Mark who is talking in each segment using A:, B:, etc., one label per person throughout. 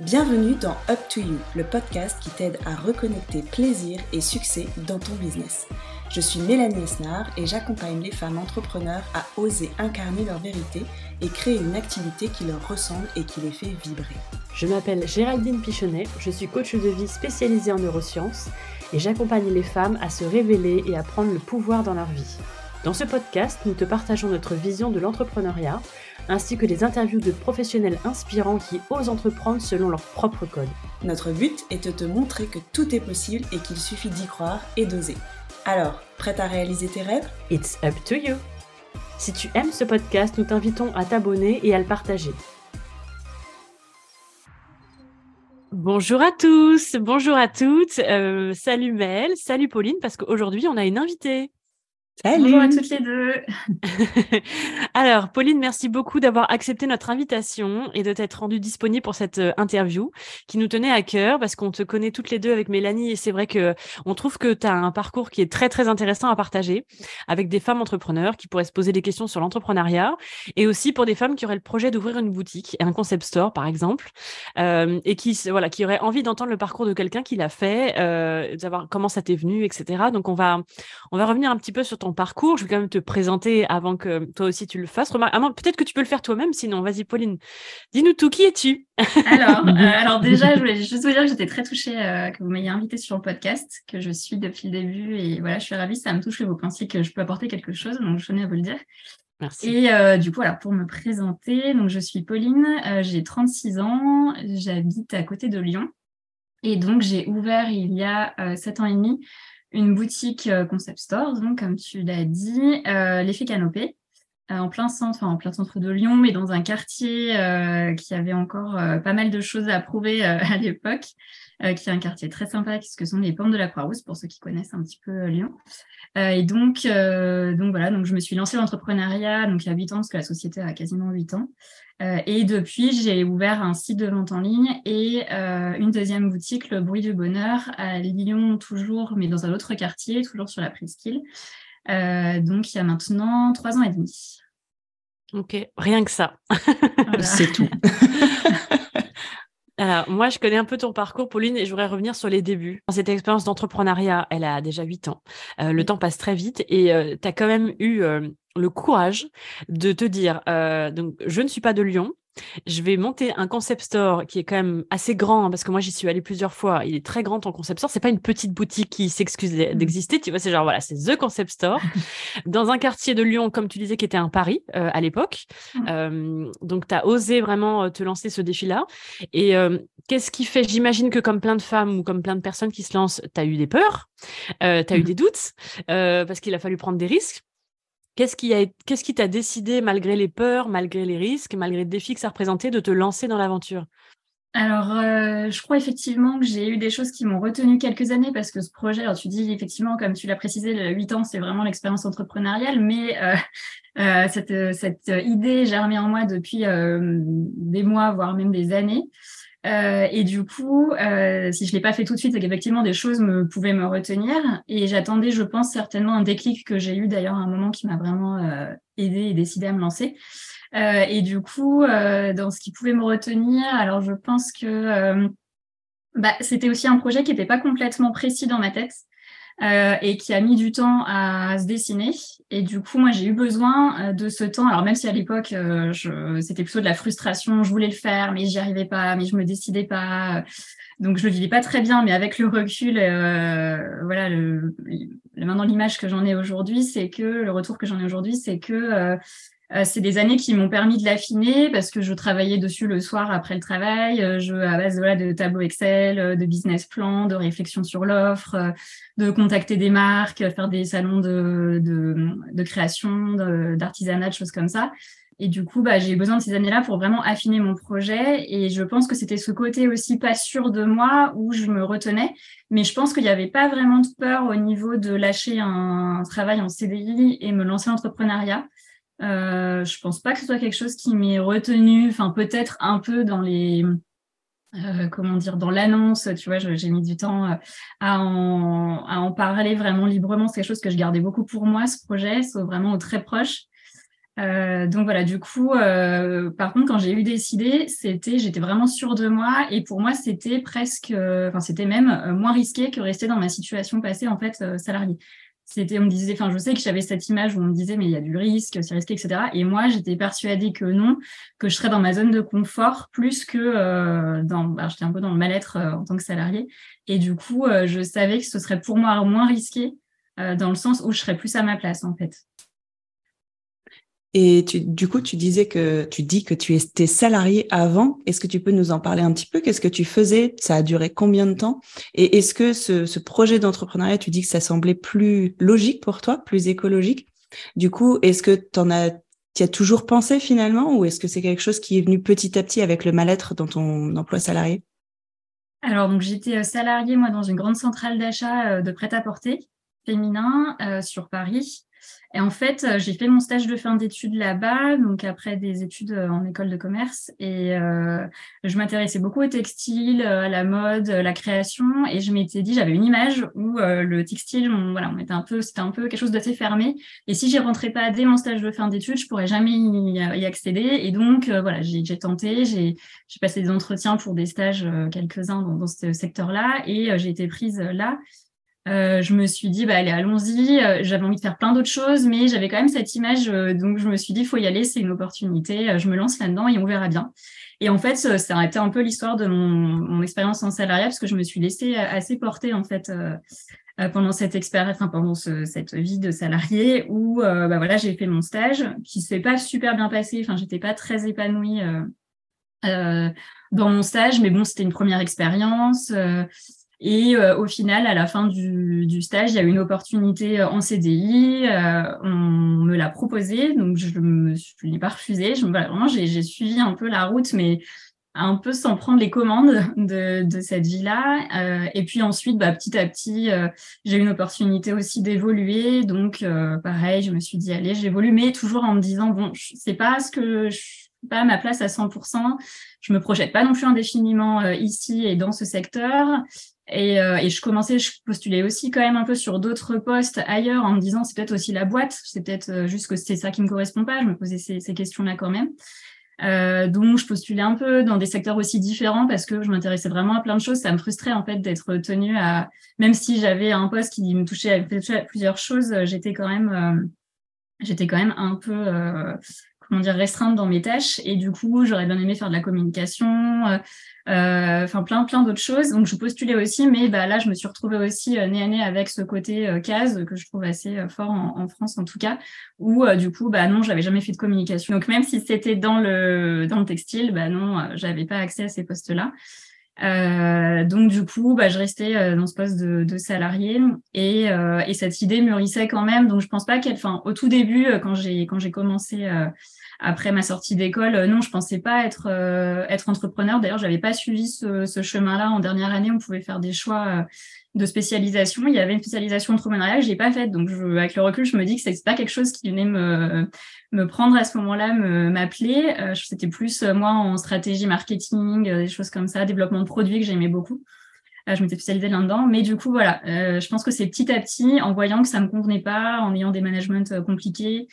A: Bienvenue dans Up to You, le podcast qui t'aide à reconnecter plaisir et succès dans ton business. Je suis Mélanie Esnard et j'accompagne les femmes entrepreneurs à oser incarner leur vérité et créer une activité qui leur ressemble et qui les fait vibrer.
B: Je m'appelle Géraldine Pichonnet, je suis coach de vie spécialisée en neurosciences et j'accompagne les femmes à se révéler et à prendre le pouvoir dans leur vie. Dans ce podcast, nous te partageons notre vision de l'entrepreneuriat ainsi que des interviews de professionnels inspirants qui osent entreprendre selon leur propre code.
A: Notre but est de te montrer que tout est possible et qu'il suffit d'y croire et d'oser. Alors, prête à réaliser tes rêves?
B: It's up to you Si tu aimes ce podcast, nous t'invitons à t'abonner et à le partager. Bonjour à tous, bonjour à toutes, euh, salut Mel, salut Pauline, parce qu'aujourd'hui on a une invitée.
C: Salut. Bonjour à toutes les deux.
B: Alors, Pauline, merci beaucoup d'avoir accepté notre invitation et de t'être rendue disponible pour cette euh, interview qui nous tenait à cœur parce qu'on te connaît toutes les deux avec Mélanie et c'est vrai que on trouve que tu as un parcours qui est très très intéressant à partager avec des femmes entrepreneurs qui pourraient se poser des questions sur l'entrepreneuriat et aussi pour des femmes qui auraient le projet d'ouvrir une boutique, un concept store par exemple, euh, et qui voilà, qui auraient envie d'entendre le parcours de quelqu'un qui l'a fait, euh, savoir comment ça t'est venu, etc. Donc on va on va revenir un petit peu sur ton parcours. Je vais quand même te présenter avant que toi aussi tu le fasses. Peut-être que tu peux le faire toi-même, sinon, vas-y, Pauline. Dis-nous tout, qui es-tu?
C: Alors, euh, alors, déjà, je voulais juste vous dire que j'étais très touchée euh, que vous m'ayez invitée sur le podcast, que je suis depuis le début. Et voilà, je suis ravie, ça me touche que vous pensiez que je peux apporter quelque chose, donc je tenais à vous le dire.
B: Merci.
C: Et euh, du coup, voilà, pour me présenter, donc je suis Pauline, j'ai 36 ans, j'habite à côté de Lyon. Et donc, j'ai ouvert il y a 7 ans et demi une boutique euh, concept store, donc comme tu l'as dit, euh, l'effet canopé, euh, en plein centre, en plein centre de Lyon, mais dans un quartier qui avait encore pas mal de choses à prouver à l'époque, qui est un quartier très sympa, ce que sont les pentes de la Croix-Rousse, pour ceux qui connaissent un petit peu Lyon. et donc, donc voilà, donc je me suis lancée dans l'entrepreneuriat donc il y a huit ans, parce que la société a quasiment huit ans. Euh, et depuis, j'ai ouvert un site de vente en ligne et euh, une deuxième boutique, le Bruit du Bonheur, à Lyon toujours, mais dans un autre quartier, toujours sur la presqu'île. Euh, donc, il y a maintenant trois ans et demi.
B: Ok, rien que ça.
A: C'est tout.
B: Moi, je connais un peu ton parcours, Pauline, et je voudrais revenir sur les débuts. Cette expérience d'entrepreneuriat, elle a déjà huit ans. le temps passe très vite et tu as quand même eu le courage de te dire, euh, donc, je ne suis pas de Lyon, je vais monter un concept store qui est quand même assez grand hein, parce que moi j'y suis allée plusieurs fois. Il est très grand ton concept store. C'est pas une petite boutique qui s'excuse mmh. d'exister. Tu vois, c'est genre voilà, c'est the concept store dans un quartier de Lyon, comme tu disais, qui était un Paris euh, à l'époque. Mmh. Euh, donc tu as osé vraiment te lancer ce défi-là. Et qu'est-ce qui fait J'imagine que comme plein de femmes ou comme plein de personnes qui se lancent, tu as eu des peurs, tu as eu mmh. des doutes parce qu'il a fallu prendre des risques. Qu'est-ce qui, t'a décidé, malgré les peurs, malgré les risques, malgré le défi que ça représentait, de te lancer dans l'aventure?
C: Alors, euh, je crois effectivement que j'ai eu des choses qui m'ont retenu quelques années parce que ce projet, alors tu dis effectivement, comme tu l'as précisé, le 8 ans, c'est vraiment l'expérience entrepreneuriale, mais euh, euh, cette, cette idée germée en moi depuis des mois, voire même des années. Euh, et du coup, euh, si je l'ai pas fait tout de suite, c'est qu'effectivement des choses me pouvaient me retenir. Et j'attendais, je pense, certainement un déclic que j'ai eu d'ailleurs à un moment qui m'a vraiment euh, aidé et décidé à me lancer. Euh, et du coup, dans ce qui pouvait me retenir, alors je pense que bah, c'était aussi un projet qui n'était pas complètement précis dans ma tête. Euh, et qui a mis du temps à se dessiner. Et du coup, moi, j'ai eu besoin euh, de ce temps. Alors, même si à l'époque, euh, c'était plutôt de la frustration, je voulais le faire, mais j'y arrivais pas, mais je me décidais pas. Donc, je le vivais pas très bien, mais avec le recul, voilà, le, maintenant l'image que j'en ai aujourd'hui, c'est que le retour que j'en ai aujourd'hui, c'est que euh, c'est des années qui m'ont permis de l'affiner parce que je travaillais dessus le soir après le travail, euh, je à base voilà, de tableaux Excel, euh, de business plan, de réflexion sur l'offre, de contacter des marques, faire des salons de, de, de création, d'artisanat, de choses comme ça. Et du coup, bah, j'ai besoin de ces années-là pour vraiment affiner mon projet. Et je pense que c'était ce côté aussi pas sûr de moi où je me retenais. Mais je pense qu'il n'y avait pas vraiment de peur au niveau de lâcher un travail en CDI et me lancer l'entrepreneuriat. Euh, je pense pas que ce soit quelque chose qui m'ait retenu, enfin peut-être un peu dans les euh, comment dire dans l'annonce, tu vois, j'ai mis du temps euh, à en, parler vraiment librement. C'est quelque chose que je gardais beaucoup pour moi, ce projet, c'est vraiment au très proche. Euh, donc voilà, du coup, par contre, quand j'ai eu décidé, c'était, j'étais vraiment sûre de moi et pour moi, c'était presque, enfin, c'était même moins risqué que rester dans ma situation passée en fait salariée. C'était, on me disait, enfin, je sais que j'avais cette image où on me disait, mais il y a du risque, c'est risqué, etc. Et moi, j'étais persuadée que non, que je serais dans ma zone de confort plus que dans, bah, j'étais un peu dans le mal-être en tant que salarié. Et du coup, je savais que ce serait pour moi moins risqué dans le sens où je serais plus à ma place en fait.
A: Et tu, du coup, tu disais que tu dis que tu étais salarié avant. Est-ce que tu peux nous en parler un petit peu? Qu'est-ce que tu faisais? Ça a duré combien de temps? Et est-ce que ce, ce projet d'entrepreneuriat, tu dis que ça semblait plus logique pour toi, plus écologique? Du coup, est-ce que tu en as as toujours pensé finalement? Ou est-ce que c'est quelque chose qui est venu petit à petit avec le mal-être dans ton emploi salarié?
C: Alors, donc j'étais euh, salariée, moi, dans une grande centrale d'achat euh, de prêt-à-porter féminin euh, sur Paris. Et en fait, euh, j'ai fait mon stage de fin d'études là-bas, donc après des études euh, en école de commerce. Et euh, je m'intéressais beaucoup au textile, à la mode, la création. Et je m'étais dit, j'avais une image où le textile, voilà, on était un peu, c'était un peu quelque chose d'assez fermé. Et si j'y rentrais pas dès mon stage de fin d'études, je pourrais jamais y, accéder. Et donc, voilà, j'ai tenté, j'ai passé des entretiens pour des stages, quelques-uns dans, dans ce secteur-là, et j'ai été prise là. Euh, je me suis dit, bah, allez, allons-y. Euh, j'avais envie de faire plein d'autres choses, mais j'avais quand même cette image. Euh, donc, je me suis dit, il faut y aller, c'est une opportunité. je me lance là-dedans et on verra bien. Et en fait, ça a été un peu l'histoire de mon, mon, expérience en salariat, parce que je me suis laissée assez porter, en fait, pendant cette expérience, enfin, pendant cette vie de salarié, où bah, voilà, j'ai fait mon stage, qui s'est pas super bien passé. Enfin, j'étais pas très épanouie dans mon stage, mais bon, c'était une première expérience. Et euh, au final, à la fin du, du, stage, il y a eu une opportunité euh, en CDI. Euh, on me l'a proposé, donc je ne l'ai pas refusé. Je, voilà, vraiment, j'ai suivi un peu la route, mais un peu sans prendre les commandes de, de cette vie-là. Euh, et puis ensuite, bah, petit à petit, j'ai eu une opportunité aussi d'évoluer. Donc, pareil, je me suis dit, allez, j'évolue, mais toujours en me disant, bon, c'est pas ce que je pas à ma place à 100%. Je me projette pas non plus indéfiniment ici et dans ce secteur. Et, euh, et, je commençais, je postulais aussi quand même un peu sur d'autres postes ailleurs en me disant c'est peut-être aussi la boîte, c'est peut-être euh, juste que c'est ça qui me correspond pas. Je me posais ces, ces questions-là quand même. Euh, donc je postulais un peu dans des secteurs aussi différents parce que je m'intéressais vraiment à plein de choses. Ça me frustrait en fait d'être tenue à, même si j'avais un poste qui me touchait à plusieurs choses, j'étais quand même, euh, j'étais quand même un peu comment dire restreinte dans mes tâches et du coup j'aurais bien aimé faire de la communication euh, enfin plein plein d'autres choses. Donc je postulais aussi, mais bah là je me suis retrouvée aussi euh, nez à nez avec ce côté euh, case que je trouve assez fort en, France en tout cas, où du coup bah non j'avais jamais fait de communication. Donc même si c'était dans le dans le textile, bah non j'avais pas accès à ces postes-là. Euh, donc du coup, bah, je restais dans ce poste de, de salarié et, euh, et, cette idée mûrissait quand même. Donc je pense pas qu'elle, enfin au tout début, quand j'ai quand j'ai commencé après ma sortie d'école, euh, non, je pensais pas être euh, être entrepreneur. D'ailleurs, j'avais pas suivi ce, ce chemin-là en dernière année. On pouvait faire des choix euh, de spécialisation. Il y avait une spécialisation entrepreneuriale, j'ai pas faite. Donc, je, avec le recul, je me dis que c'est pas quelque chose qui venait me me prendre à ce moment-là, me m'appeler. Euh, C'était plus moi en stratégie marketing, des choses comme ça, développement de produits que j'aimais beaucoup. je m'étais spécialisée là-dedans. Mais du coup, voilà, je pense que c'est petit à petit, en voyant que ça me convenait pas, en ayant des managements compliqués,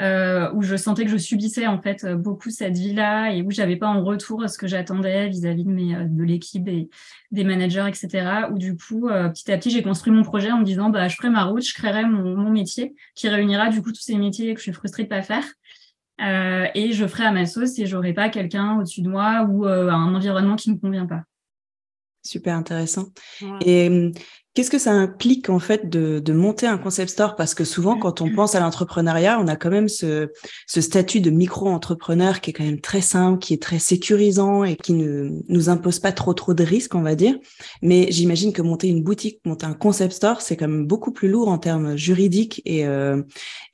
C: euh, où je sentais que je subissais en fait beaucoup cette vie-là et où j'avais pas en retour ce que j'attendais vis-à-vis de mes euh, de l'équipe et des managers, etc. Où du coup, euh, petit à petit, j'ai construit mon projet en me disant bah je ferai ma route, je créerai mon, mon, métier qui réunira du coup tous ces métiers que je suis frustrée de pas faire. Euh, et je ferai à ma sauce et j'aurai pas quelqu'un au-dessus de moi ou un environnement qui me convient pas.
A: Super intéressant. Et hum, Qu'est-ce que ça implique en fait de, monter un concept store? Parce que souvent, quand on pense à l'entrepreneuriat, on a quand même ce, statut de micro-entrepreneur qui est quand même très simple, qui est très sécurisant et qui ne nous impose pas trop trop de risques, on va dire. Mais j'imagine que monter une boutique, monter un concept store, c'est quand même beaucoup plus lourd en termes juridiques et, euh,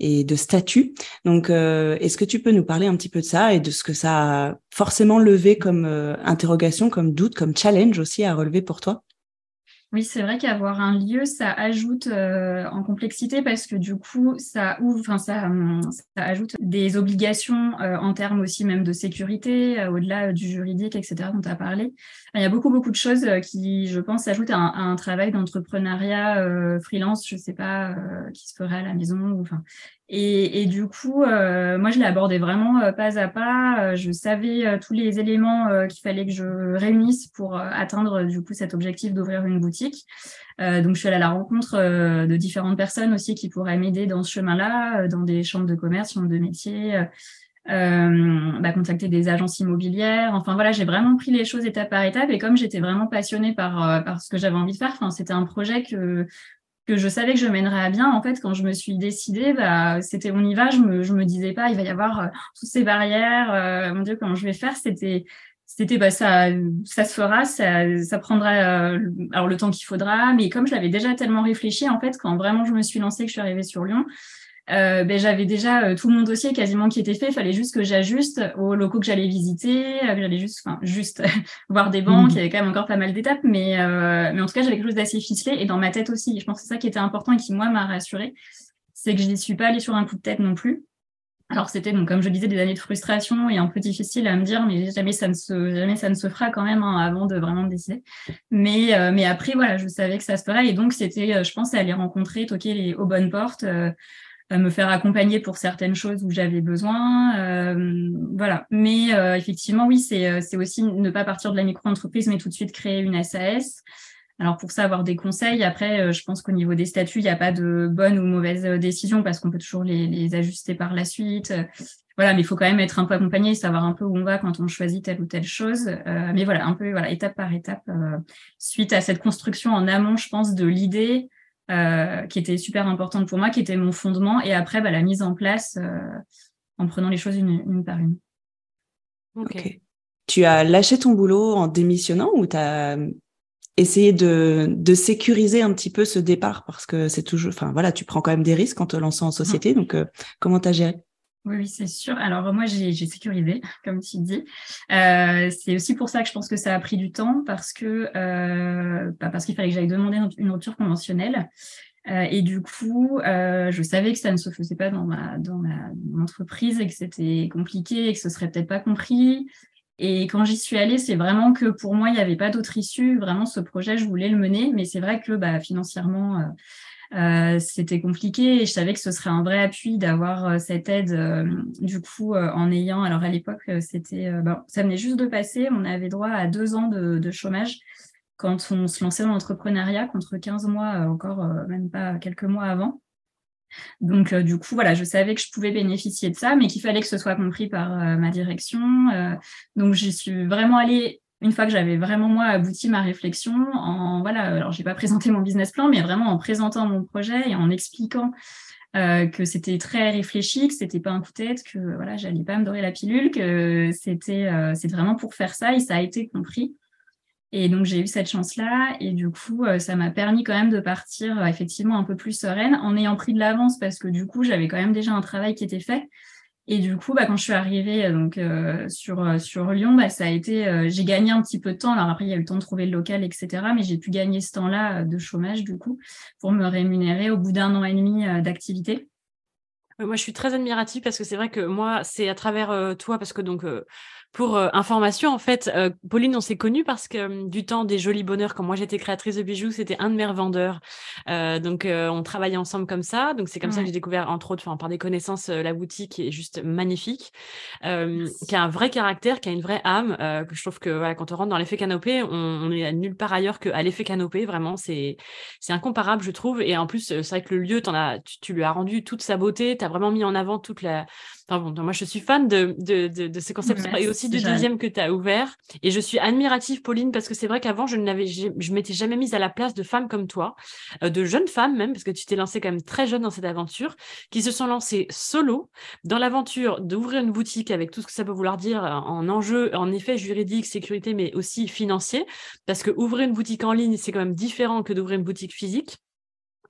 A: de statut. Donc, euh, est-ce que tu peux nous parler un petit peu de ça et de ce que ça a forcément levé comme euh, interrogation, comme doute, comme challenge aussi à relever pour toi?
C: Oui, c'est vrai qu'avoir un lieu, ça ajoute euh, en complexité parce que du coup, ça ouvre, enfin ça, hum, ça ajoute des obligations euh, en termes aussi même de sécurité, euh, au-delà du juridique, etc. dont tu as parlé. Il y a beaucoup beaucoup de choses qui, je pense, s'ajoutent à, un travail d'entrepreneuriat freelance, je sais pas, qui se ferait à la maison. Ou, enfin, Et, du coup, moi, je l'ai abordé vraiment pas à pas. je savais tous les éléments qu'il fallait que je réunisse pour atteindre du coup cet objectif d'ouvrir une boutique. donc, je suis allée à la rencontre de différentes personnes aussi qui pourraient m'aider dans ce chemin-là, dans des chambres de commerce, chambres de métier, euh, bah, contacter des agences immobilières. Enfin voilà, j'ai vraiment pris les choses étape par étape et comme j'étais vraiment passionnée par, euh, par ce que j'avais envie de faire, c'était un projet que, que je savais que je mènerais à bien. En fait, quand je me suis décidée, bah, c'était on y va. Je me, je me disais pas, il va y avoir euh, toutes ces barrières. Euh, mon Dieu, comment je vais faire? C'était c'était bah ça ça se fera ça, ça prendra alors le temps qu'il faudra mais comme je l'avais déjà tellement réfléchi en fait quand vraiment je me suis lancée que je suis arrivée sur Lyon euh, ben, j'avais déjà euh, tout mon dossier quasiment qui était fait. Il fallait juste que j'ajuste aux locaux que j'allais visiter, euh, que j'allais juste, enfin, juste voir des banques. Mmh. Il y avait quand même encore pas mal d'étapes, mais, mais en tout cas, j'avais quelque chose d'assez ficelé et dans ma tête aussi. je pense que c'est ça qui était important et qui, moi, m'a rassurée. C'est que je n'y suis pas allée sur un coup de tête non plus. Alors c'était donc comme je disais des années de frustration et un peu difficile à me dire mais jamais ça ne se jamais ça ne se fera quand même hein, avant de vraiment me décider. Mais mais après voilà je savais que ça se ferait et donc c'était je pense aller rencontrer toquer les aux bonnes portes me faire accompagner pour certaines choses où j'avais besoin. Euh, voilà. Mais euh, effectivement, oui, c'est, euh, aussi ne pas partir de la micro-entreprise, mais tout de suite créer une SAS. Alors pour ça, avoir des conseils. Après, je pense qu'au niveau des statuts, il n'y a pas de bonne ou mauvaise décision parce qu'on peut toujours les, les ajuster par la suite. Voilà, mais il faut quand même être un peu accompagné, savoir un peu où on va quand on choisit telle ou telle chose. mais voilà, un peu voilà, étape par étape, suite à cette construction en amont, je pense, de l'idée, euh, qui était super importante pour moi, qui était mon fondement, et après bah, la mise en place euh, en prenant les choses une, par une.
A: ok. Tu as lâché ton boulot en démissionnant ou tu as essayé de, de, sécuriser un petit peu ce départ? Parce que c'est toujours, enfin voilà, tu prends quand même des risques en te lançant en société, donc euh, comment tu as géré?
C: Oui, c'est sûr. Alors moi, j'ai sécurisé, comme tu dis. Euh, c'est aussi pour ça que je pense que ça a pris du temps, parce que euh, bah, parce qu'il fallait que j'aille demander une rupture conventionnelle. Euh, et du coup, je savais que ça ne se faisait pas dans ma dans ma entreprise et que c'était compliqué et que ce serait peut-être pas compris. Et quand j'y suis allée, c'est vraiment que pour moi, il n'y avait pas d'autre issue. Vraiment, ce projet, je voulais le mener, mais c'est vrai que bah, financièrement, euh, c'était compliqué et je savais que ce serait un vrai appui d'avoir euh, cette aide euh, du coup en ayant. Alors à l'époque c'était bon, ça venait juste de passer. On avait droit à deux ans de, de chômage quand on se lançait dans l'entrepreneuriat contre 15 mois encore même pas quelques mois avant. Donc, du coup, voilà, je savais que je pouvais bénéficier de ça, mais qu'il fallait que ce soit compris par ma direction. donc, j'y suis vraiment allée une fois que j'avais vraiment moi abouti ma réflexion, en voilà, alors j'ai pas présenté mon business plan, mais vraiment en présentant mon projet et en expliquant euh, que c'était très réfléchi, que c'était pas un coup de tête, que voilà, j'allais pas me dorer la pilule, que c'était euh, vraiment pour faire ça et ça a été compris. Et donc j'ai eu cette chance-là et du coup euh, ça m'a permis quand même de partir effectivement un peu plus sereine en ayant pris de l'avance parce que du coup j'avais quand même déjà un travail qui était fait et du coup, bah, quand je suis arrivée euh, donc euh, sur euh, sur Lyon, bah, ça a été, j'ai gagné un petit peu de temps. Alors après, il y a eu le temps de trouver le local, etc. Mais j'ai pu gagner ce temps-là de chômage du coup pour me rémunérer au bout d'un an et demi d'activité.
B: Moi, je suis très admirative parce que c'est vrai que moi, c'est à travers toi, parce que donc, pour euh, information, en fait, euh, Pauline, on s'est connus parce que euh, du temps des jolis bonheurs, quand moi j'étais créatrice de bijoux, c'était un de mes revendeurs. donc, on travaillait ensemble comme ça. Donc, c'est comme ça que j'ai découvert, entre autres, par des connaissances, la boutique qui est juste magnifique, qui a un vrai caractère, qui a une vraie âme. que je trouve que voilà, quand on rentre dans l'effet canopé, on, on est nulle part ailleurs qu'à l'effet canopé. Vraiment, c'est c'est incomparable, je trouve. Et en plus, c'est vrai que le lieu, en as, tu, tu lui as rendu toute sa beauté. Tu as vraiment mis en avant toute la moi, je suis fan de, de, de, de ces concepts et aussi du deuxième que tu as ouvert. Et je suis admirative, Pauline, parce que c'est vrai qu'avant, je ne l'avais, je m'étais jamais mise à la place de femmes comme toi, euh, de jeunes femmes même, parce que tu t'es lancée quand même très jeune dans cette aventure, qui se sont lancées solo dans l'aventure d'ouvrir une boutique avec tout ce que ça peut vouloir dire en enjeu, en effet juridique, sécurité, mais aussi financier, parce que ouvrir une boutique en ligne, c'est quand même différent que d'ouvrir une boutique physique.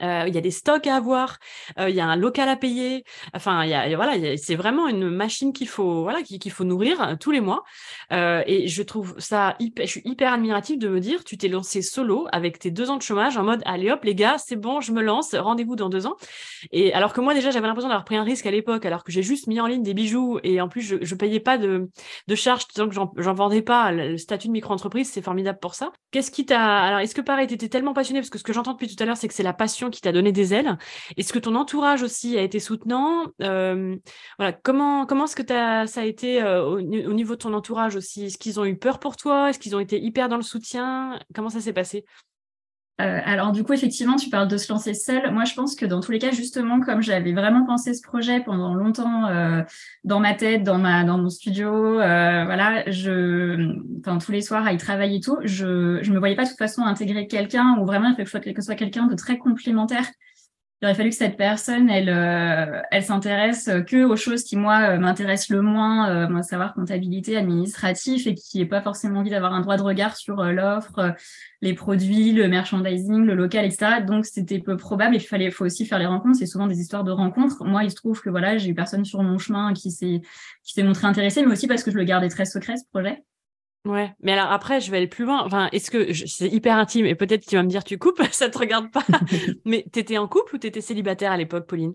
B: Il y a des stocks à avoir, il y a un local à payer. Enfin, y a, voilà, c'est vraiment une machine qu'il faut, voilà, qu'il faut nourrir tous les mois. et je trouve ça hyper, je suis hyper admirative de me dire, tu t'es lancé solo avec tes deux ans de chômage en mode, allez hop les gars, c'est bon, je me lance, rendez-vous dans deux ans. Et alors que moi déjà, j'avais l'impression d'avoir pris un risque à l'époque, alors que j'ai juste mis en ligne des bijoux et en plus je, je payais pas de, de charges tant que j'en vendais pas. Le statut de micro-entreprise, c'est formidable pour ça. Qu'est-ce qui t'a, alors est-ce que pareil, t'étais tellement passionné parce que ce que j'entends depuis tout à l'heure, c'est que c'est la passion qui t'a donné des ailes. Est-ce que ton entourage aussi a été soutenant? Voilà, comment comment est-ce que ça a été au, niveau de ton entourage aussi? Est-ce qu'ils ont eu peur pour toi? Est-ce qu'ils ont été hyper dans le soutien? Comment ça s'est passé?
C: Euh, alors du coup, effectivement, tu parles de se lancer seul. Moi, je pense que dans tous les cas, justement, comme j'avais vraiment pensé ce projet pendant longtemps euh, dans ma tête, dans ma dans mon studio, euh, voilà, je, enfin tous les soirs à y travailler et tout, je je me voyais pas de toute façon intégrer quelqu'un ou vraiment il faut que ce soit, que ce soit quelqu'un de très complémentaire il aurait fallu que cette personne, elle, euh, elle s'intéresse que aux choses qui moi euh, m'intéressent le moins, euh, savoir comptabilité, administratif, et qui n'ait pas forcément envie d'avoir un droit de regard sur euh, l'offre, les produits, le merchandising, le local, etc. Donc c'était peu probable. Et il fallait, faut aussi faire les rencontres. C'est souvent des histoires de rencontres. Moi, il se trouve que voilà, j'ai eu personne sur mon chemin qui s'est qui s'est montré intéressé, mais aussi parce que je le gardais très secret ce projet.
B: Ouais, mais alors après, je vais aller plus loin. Enfin, est-ce que c'est hyper intime et peut-être tu vas me dire tu coupes, ça te regarde pas. mais t'étais en couple ou t'étais célibataire à l'époque, Pauline?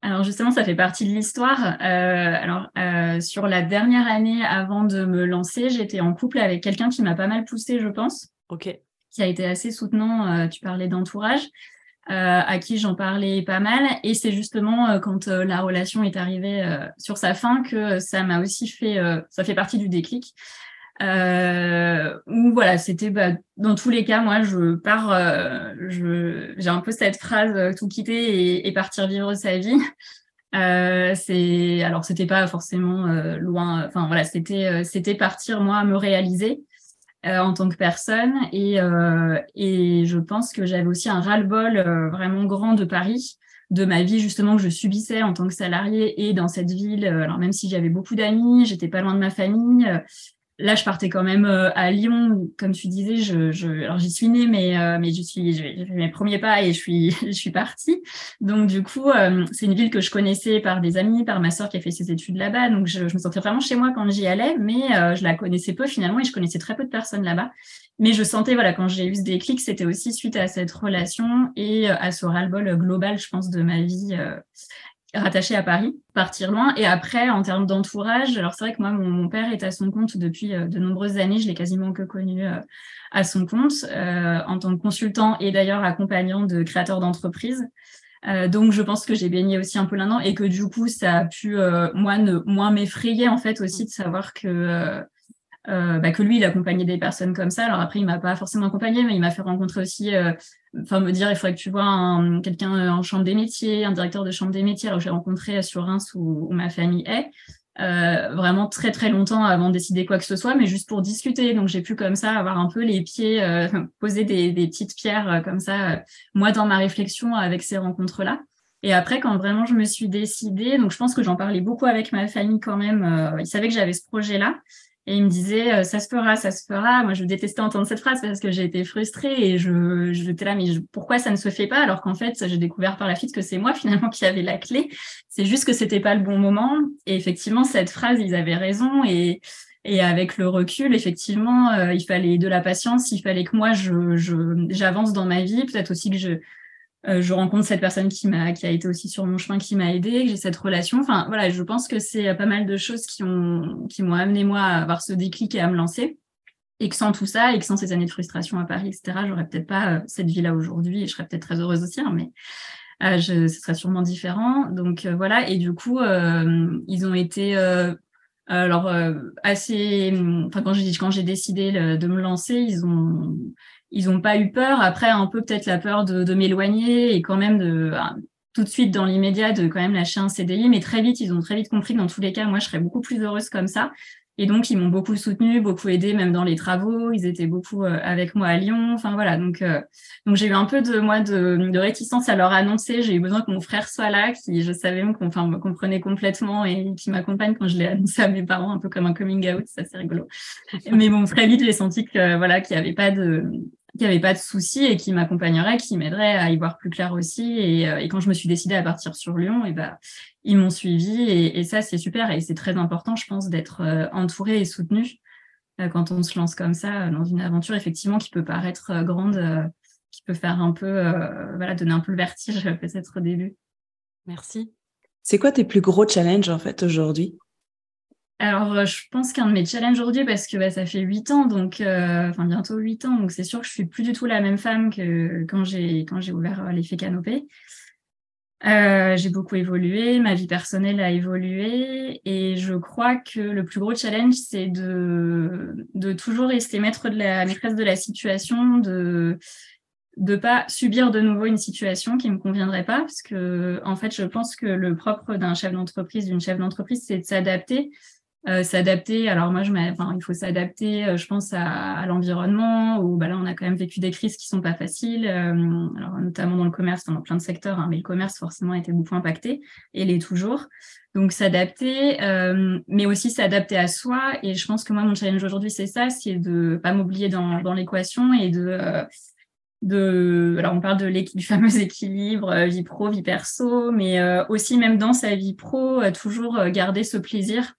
C: Alors justement, ça fait partie de l'histoire. Euh, alors euh, sur la dernière année avant de me lancer, j'étais en couple avec quelqu'un qui m'a pas mal poussé, je pense.
B: Ok.
C: Qui a été assez soutenant. Euh, tu parlais d'entourage. à qui j'en parlais pas mal. Et c'est justement quand la relation est arrivée sur sa fin que ça m'a aussi fait, ça fait partie du déclic. Euh, où voilà, c'était bah, dans tous les cas, moi, je pars, euh, j'ai un peu cette phrase euh, tout quitter et, et, partir vivre sa vie. Euh, c'est alors c'était pas forcément euh, loin. Enfin voilà, c'était c'était partir moi me réaliser en tant que personne et et je pense que j'avais aussi un ras-le-bol vraiment grand de Paris de ma vie justement que je subissais en tant que salarié et dans cette ville. Alors même si j'avais beaucoup d'amis, j'étais pas loin de ma famille, là, je partais quand même euh, à Lyon, comme tu disais. Je, je alors j'y suis née, mais euh, mais je suis, j'ai fait mes premiers pas et je suis, je suis partie. Donc du coup, euh, c'est une ville que je connaissais par des amis, par ma sœur qui a fait ses études là-bas. Donc je, je, me sentais vraiment chez moi quand j'y allais, mais je la connaissais peu finalement et je connaissais très peu de personnes là-bas. Mais je sentais, voilà, quand j'ai eu ce déclic, c'était aussi suite à cette relation et à ce ras-le-bol global, je pense, de ma vie rattaché à Paris, partir loin. Et après, en termes d'entourage, alors c'est vrai que moi, mon, père est à son compte depuis euh, de nombreuses années. Je l'ai quasiment que connu euh, à son compte euh, en tant que consultant et d'ailleurs accompagnant de créateurs d'entreprises. donc, je pense que j'ai baigné aussi un peu là-dedans et que du coup, ça a pu, moi, ne, moins m'effrayer en fait aussi de savoir que euh, bah, que lui, il accompagnait des personnes comme ça. Alors après, il m'a pas forcément accompagné, mais il m'a fait rencontrer aussi, euh, enfin me dire, il faudrait que tu vois quelqu'un euh, en chambre des métiers, un directeur de chambre des métiers. Alors j'ai rencontré sur Reims où, ma famille est. vraiment très très longtemps avant de décider quoi que ce soit, mais juste pour discuter. Donc j'ai pu comme ça avoir un peu les pieds, poser des, des, petites pierres comme ça, moi dans ma réflexion avec ces rencontres-là. Et après, quand vraiment je me suis décidée, donc je pense que j'en parlais beaucoup avec ma famille quand même, ils savaient que j'avais ce projet-là. Et il me disait, euh, ça se fera, ça se fera. Moi, je détestais entendre cette phrase parce que j'ai été frustrée et je, j'étais là, mais pourquoi ça ne se fait pas alors qu'en fait, j'ai découvert par la suite que c'est moi finalement qui avait la clé. C'est juste que c'était pas le bon moment. Et effectivement, cette phrase, ils avaient raison. Et, et avec le recul, effectivement, euh, il fallait de la patience. Il fallait que moi, je, je, j'avance dans ma vie. Peut-être aussi que je, euh, je rencontre cette personne qui m'a qui a été aussi sur mon chemin qui m'a aidé j'ai cette relation. Enfin voilà je pense que c'est pas mal de choses qui ont qui m'ont amené moi à avoir ce déclic et à me lancer. Et que sans tout ça et que sans ces années de frustration à Paris etc j'aurais peut-être pas euh, cette vie là aujourd'hui et je serais peut-être très heureuse aussi hein, mais euh, je, ce serait sûrement différent. Donc euh, voilà. Et du coup ils ont été alors assez enfin quand j'ai quand j'ai décidé de me lancer ils ont ils n'ont pas eu peur. Après, un peu peut-être la peur de, m'éloigner et quand même de ah, tout de suite dans l'immédiat de quand même lâcher un CDI. Mais très vite, ils ont très vite compris que dans tous les cas, moi, je serais beaucoup plus heureuse comme ça. Et donc, ils m'ont beaucoup soutenu, beaucoup aidé, même dans les travaux. Ils étaient beaucoup euh, avec moi à Lyon. Enfin, voilà. Donc, euh, donc j'ai eu un peu de, moi, de, de, réticence à leur annoncer. J'ai eu besoin que mon frère soit là, qui, je savais, enfin, me comprenait complètement et qui m'accompagne quand je l'ai annoncé à mes parents, un peu comme un coming out. Ça, c'est rigolo. Mais bon, très vite, j'ai senti que, voilà, qu'il n'y avait pas de, qu'il n'y avait pas de souci et qui m'accompagnerait, qui m'aiderait à y voir plus clair aussi. Et, euh, et, quand je me suis décidée à partir sur Lyon, et ben ils m'ont suivi et, et ça c'est super et c'est très important, je pense, d'être euh, entouré et soutenu euh, quand on se lance comme ça dans une aventure effectivement qui peut paraître grande, qui peut faire un peu, voilà, donner un peu le vertige peut-être au début.
B: Merci.
A: C'est quoi tes plus gros challenges en fait aujourd'hui?
C: Alors, je pense qu'un de mes challenges aujourd'hui, parce que bah, ça fait huit ans, donc enfin bientôt huit ans, donc c'est sûr que je suis plus du tout la même femme que quand j'ai quand j'ai ouvert l'effet canopé. Euh, j'ai beaucoup évolué, ma vie personnelle a évolué et je crois que le plus gros challenge, c'est de, de toujours rester maître de la maîtresse de la situation, de de pas subir de nouveau une situation qui me conviendrait pas, parce que en fait, je pense que le propre d'un chef d'entreprise, d'une chef d'entreprise, c'est de s'adapter euh, s'adapter. Alors moi, je enfin, il faut s'adapter, euh, je pense, à, l'environnement, où bah, là, on a quand même vécu des crises qui sont pas faciles, euh, alors, notamment dans le commerce, dans plein de secteurs, hein, mais le commerce, forcément, a été beaucoup impacté, et l'est toujours. Donc s'adapter, mais aussi s'adapter à soi. Et je pense que moi, mon challenge aujourd'hui, c'est ça, c'est de pas m'oublier dans, dans l'équation et de... de alors on parle de du fameux équilibre vie pro vie perso mais aussi même dans sa vie pro toujours garder ce plaisir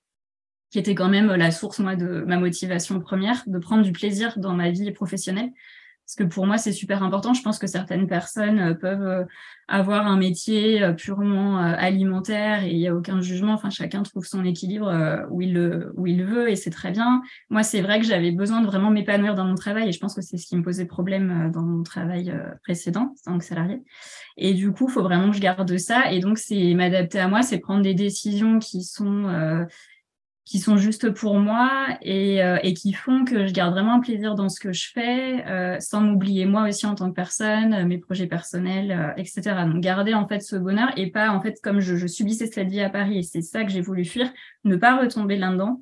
C: qui était quand même la source moi de ma motivation première, de prendre du plaisir dans ma vie professionnelle. Parce que pour moi, c'est super important. Je pense que certaines personnes euh, peuvent euh, avoir un métier euh, purement alimentaire et il n'y a aucun jugement. Enfin, chacun trouve son équilibre où il où il veut et c'est très bien. Moi, c'est vrai que j'avais besoin de vraiment m'épanouir dans mon travail et je pense que c'est ce qui me posait problème dans mon travail précédent, en tant que salarié. Et du coup, faut vraiment que je garde ça. Et donc, c'est m'adapter à moi, c'est prendre des décisions qui sont qui sont juste pour moi et, euh, et, qui font que je garde vraiment un plaisir dans ce que je fais, euh, sans m'oublier moi aussi en tant que personne, euh, mes projets personnels, euh, etc. Donc garder en fait ce bonheur et pas en fait comme je, je subissais cette vie à Paris et c'est ça que j'ai voulu fuir, ne pas retomber là-dedans.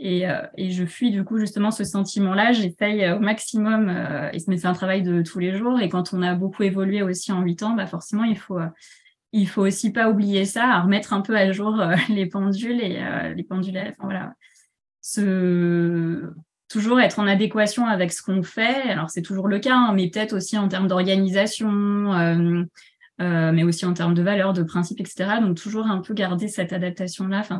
C: Et, et, je fuis du coup justement ce sentiment-là. J'essaye au maximum, et c'est un travail de tous les jours. Et quand on a beaucoup évolué aussi en huit ans, bah forcément il faut il faut aussi pas oublier ça, à remettre un peu à jour euh, les pendules et euh, les pendules, enfin, voilà, toujours être en adéquation avec ce qu'on fait. Alors c'est toujours le cas, hein, mais peut-être aussi en termes d'organisation, euh, mais aussi en termes de valeurs, de principes, etc. Donc toujours un peu garder cette adaptation-là. Enfin,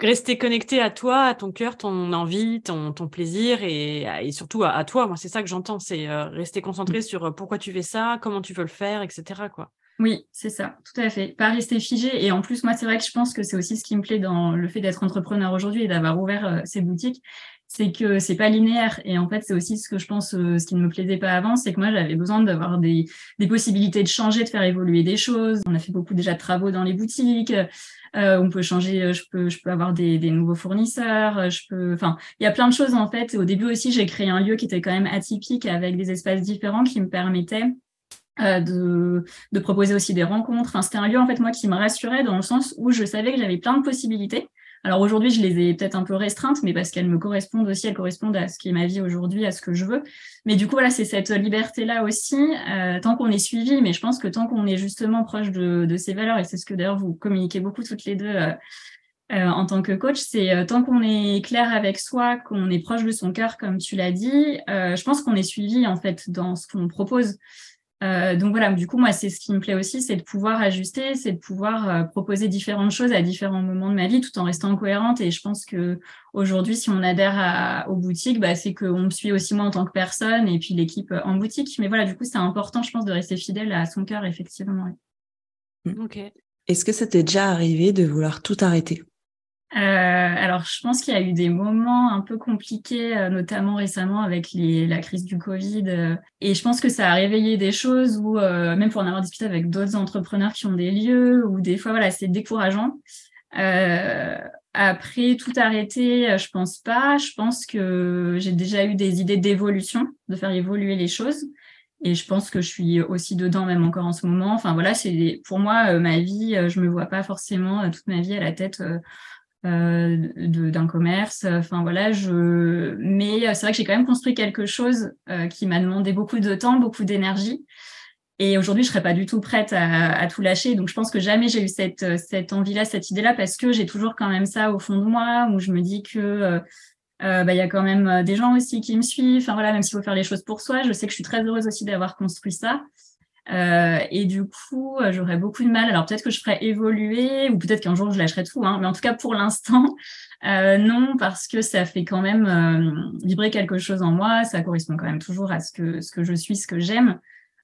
B: rester connecté à toi, à ton cœur, ton envie, ton, ton plaisir et, et surtout à, toi. Moi, c'est ça que j'entends, c'est rester concentré mmh. sur pourquoi tu fais ça, comment tu veux le faire, etc. Quoi.
C: Oui, c'est ça, tout à fait. Pas rester figé. Et en plus, moi, c'est vrai que je pense que c'est aussi ce qui me plaît dans le fait d'être entrepreneur aujourd'hui et d'avoir ouvert euh, ces boutiques, c'est que c'est pas linéaire. Et en fait, c'est aussi ce que je pense, euh, ce qui ne me plaisait pas avant, c'est que moi, j'avais besoin d'avoir des, des, possibilités de changer, de faire évoluer des choses. On a fait beaucoup déjà de travaux dans les boutiques. Euh, on peut changer, je peux, je peux avoir des, des nouveaux fournisseurs. Je peux, enfin, il y a plein de choses en fait. Au début aussi, j'ai créé un lieu qui était quand même atypique avec des espaces différents qui me permettaient euh, de, de, proposer aussi des rencontres. Enfin, c'était un lieu en fait moi qui me rassurait dans le sens où je savais que j'avais plein de possibilités. Alors aujourd'hui, je les ai peut-être un peu restreintes, mais parce qu'elles me correspondent aussi, elles correspondent à ce qui est ma vie aujourd'hui, à ce que je veux. Mais du coup, voilà, c'est cette liberté-là aussi, euh, tant qu'on est suivi, mais je pense que tant qu'on est justement proche de, de ces valeurs, et c'est ce que d'ailleurs vous communiquez beaucoup toutes les deux euh, euh en tant que coach, c'est euh, tant qu'on est clair avec soi, qu'on est proche de son cœur, comme tu l'as dit, je pense qu'on est suivi en fait dans ce qu'on propose. Euh, donc voilà, du coup, moi, c'est ce qui me plaît aussi, c'est de pouvoir ajuster, c'est de pouvoir euh, proposer différentes choses à différents moments de ma vie tout en restant cohérente. Et je pense que aujourd'hui, si on adhère à, aux boutiques, bah, c'est qu'on me suit aussi moi en tant que personne et puis l'équipe en boutique. Mais voilà, du coup, c'est important, je pense, de rester fidèle à son cœur, effectivement.
A: Ok. Est-ce que ça t'est déjà arrivé de vouloir tout arrêter?
C: Euh, alors, je pense qu'il y a eu des moments un peu compliqués, euh, notamment récemment avec les, la crise du Covid. Euh, et je pense que ça a réveillé des choses où, même pour en avoir discuté avec d'autres entrepreneurs qui ont des lieux, ou des fois, voilà, c'est décourageant. après, tout arrêter, je pense pas. Je pense que j'ai déjà eu des idées d'évolution, de faire évoluer les choses. Et je pense que je suis aussi dedans, même encore en ce moment. Enfin voilà, c'est pour moi ma vie. Je me vois pas forcément toute ma vie à la tête euh, d'un commerce. Enfin voilà, je. Mais euh, c'est vrai que j'ai quand même construit quelque chose euh, qui m'a demandé beaucoup de temps, beaucoup d'énergie. Et aujourd'hui, je serais pas du tout prête à, tout lâcher. Donc, je pense que jamais j'ai eu cette, cette envie-là, cette idée-là, parce que j'ai toujours quand même ça au fond de moi, où je me dis que euh, bah, il y a quand même des gens aussi qui me suivent. Enfin voilà, même s'il faut faire les choses pour soi, je sais que je suis très heureuse aussi d'avoir construit ça. Euh, et du coup, euh, j'aurais beaucoup de mal. Alors peut-être que je ferais évoluer, ou peut-être qu'un jour je lâcherai tout. Hein. Mais en tout cas, pour l'instant, euh, non, parce que ça fait quand même euh, vibrer quelque chose en moi. Ça correspond quand même toujours à ce que ce que je suis, ce que j'aime.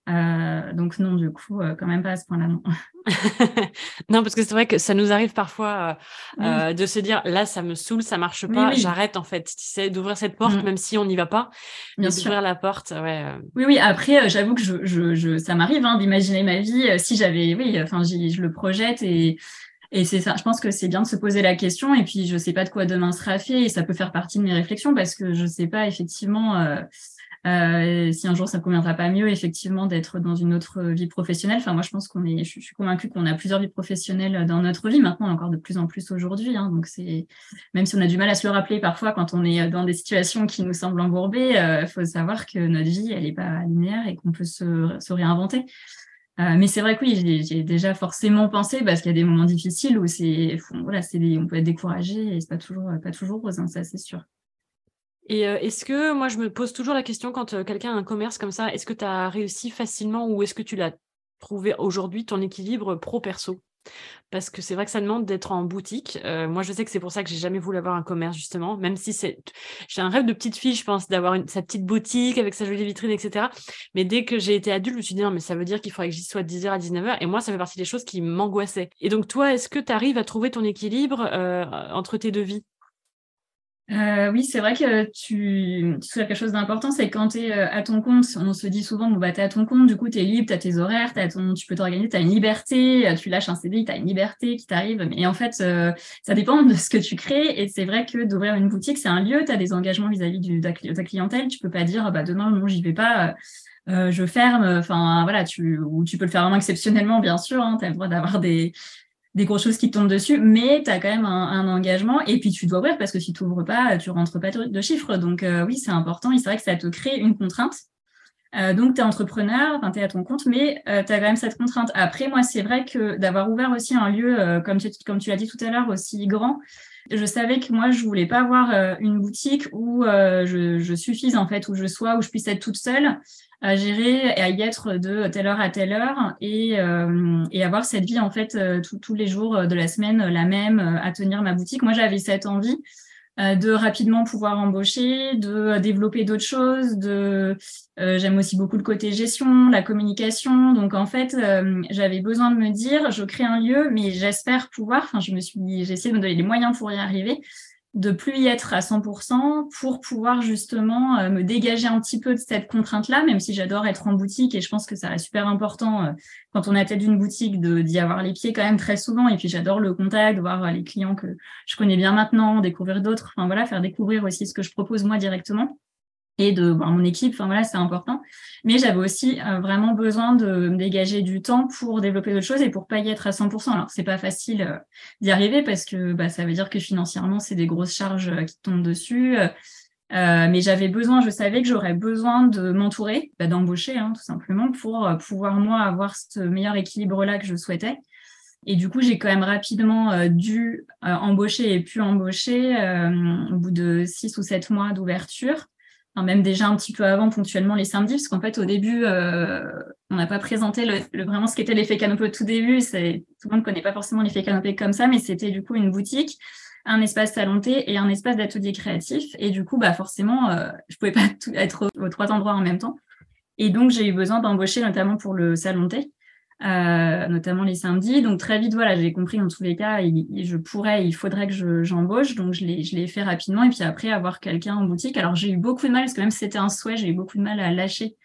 C: Donc non, du coup, quand même pas à ce point-là, non.
B: non, parce que c'est vrai que ça nous arrive parfois de se dire là, ça me saoule, ça marche pas, j'arrête en fait. Tu sais, d'ouvrir cette porte, mmh. même si on n'y va pas, bien d'ouvrir la porte. Ouais.
C: Oui, oui. Après, j'avoue que je, je, ça m'arrive hein, d'imaginer ma vie si j'avais, oui, enfin, je le projette et et c'est ça, je pense que c'est bien de se poser la question. Et puis, je sais pas de quoi demain sera fait. Et ça peut faire partie de mes réflexions parce que je sais pas effectivement euh, si un jour ça ne conviendra pas mieux, effectivement, d'être dans une autre vie professionnelle. Enfin, moi, je pense qu'on est, je, suis convaincue qu'on a plusieurs vies professionnelles dans notre vie. Maintenant, encore de plus en plus aujourd'hui. Hein. donc, c'est même si on a du mal à se le rappeler parfois quand on est dans des situations qui nous semblent embourbées, il euh, faut savoir que notre vie, elle n'est pas linéaire et qu'on peut se, se réinventer. Euh, mais c'est vrai que oui, j'ai déjà forcément pensé parce qu'il y a des moments difficiles où c'est, voilà, c'est on peut être découragé et c'est pas toujours, pas toujours rose, hein, ça c'est sûr.
B: Et euh, est-ce que, moi je me pose toujours la question quand euh, quelqu'un a un commerce comme ça, est-ce que tu as réussi facilement ou est-ce que tu l'as trouvé aujourd'hui ton équilibre pro-perso parce que c'est vrai que ça demande d'être en boutique. Euh, moi, je sais que c'est pour ça que j'ai jamais voulu avoir un commerce, justement, même si c'est. J'ai un rêve de petite fille, je pense, d'avoir sa petite boutique avec sa jolie vitrine, etc. Mais dès que j'ai été adulte, je me suis dit, non, mais ça veut dire qu'il faudrait que j'y sois de 10h à 19h. Et moi, ça fait partie des choses qui m'angoissaient. Et donc, toi, est-ce que tu arrives à trouver ton équilibre entre tes deux vies?
C: Euh, oui, c'est vrai que tu, tu quelque chose d'important, c'est quand tu es euh, à ton compte, on se dit souvent, bon, bah, tu es à ton compte, du coup, tu es libre, tu as tes horaires, ton, tu peux t'organiser, tu as une liberté, euh, tu lâches un CD, tu as une liberté qui t'arrive. Et en fait, ça dépend de ce que tu crées. Et c'est vrai que d'ouvrir une boutique, c'est un lieu, tu as des engagements vis-à-vis de, ta clientèle. Tu peux pas dire, bah, demain, non, j'y vais pas. je ferme, enfin voilà, tu ou tu peux le faire vraiment exceptionnellement, bien sûr. Hein, tu as le droit d'avoir des, des grosses choses qui tombent dessus, mais tu as quand même un, engagement et puis tu dois ouvrir parce que si tu ouvres pas, tu rentres pas de chiffres. Donc euh, oui, c'est important et c'est vrai que ça te crée une contrainte. Euh, donc tu es entrepreneur, tu es à ton compte, mais euh, tu as quand même cette contrainte. Après, moi, c'est vrai que d'avoir ouvert aussi un lieu, comme tu, comme tu l'as dit tout à l'heure, aussi grand, je savais que moi, je voulais pas avoir une boutique où je, je, suffise en fait, où je sois, où je puisse être toute seule à gérer et à y être de telle heure à telle heure et, euh, et avoir cette vie en fait euh, tous les jours de la semaine la même à tenir ma boutique. Moi j'avais cette envie euh, de rapidement pouvoir embaucher, de développer d'autres choses, de j'aime aussi beaucoup le côté gestion, la communication. Donc en fait, j'avais besoin de me dire je crée un lieu mais j'espère pouvoir enfin je me suis j'ai essayé de me donner les moyens pour y arriver de plus y être à 100% pour pouvoir justement euh, me dégager un petit peu de cette contrainte-là, même si j'adore être en boutique et je pense que ça reste super important euh, quand on a tête d'une boutique d'y avoir les pieds quand même très souvent. Et puis j'adore le contact, voir euh, les clients que je connais bien maintenant, découvrir d'autres, enfin voilà, faire découvrir aussi ce que je propose moi directement et de voir mon équipe. Enfin voilà, c'est important. Mais j'avais aussi euh, vraiment besoin de me dégager du temps pour développer d'autres choses et pour pas y être à 100%. Alors c'est pas facile euh, d'y arriver parce que bah, ça veut dire que financièrement c'est des grosses charges euh, qui tombent dessus. mais j'avais besoin, je savais que j'aurais besoin de m'entourer, bah, d'embaucher hein, tout simplement pour pouvoir moi avoir ce meilleur équilibre là que je souhaitais. Et du coup, j'ai quand même rapidement dû embaucher et pu embaucher au bout de six ou sept mois d'ouverture même déjà un petit peu avant, ponctuellement les samedis, parce qu'en fait, au début, euh, on n'a pas présenté le, vraiment ce qu'était l'effet canopé au tout début. C'est, tout le monde ne connaît pas forcément l'effet canopé comme ça, mais c'était du coup une boutique, un espace salonté et un espace d'atelier créatif. Et du coup, bah, forcément, euh, je pouvais pas être aux, trois endroits en même temps. Et donc, j'ai eu besoin d'embaucher notamment pour le salonté. Euh, notamment les samedis. Donc très vite, voilà, j'ai compris en tous les cas, je pourrais, il faudrait que j'embauche. donc je l'ai, je l'ai fait rapidement. Et puis après, avoir quelqu'un en boutique. Alors j'ai eu beaucoup de mal, parce que même si c'était un souhait, j'ai eu beaucoup de mal à lâcher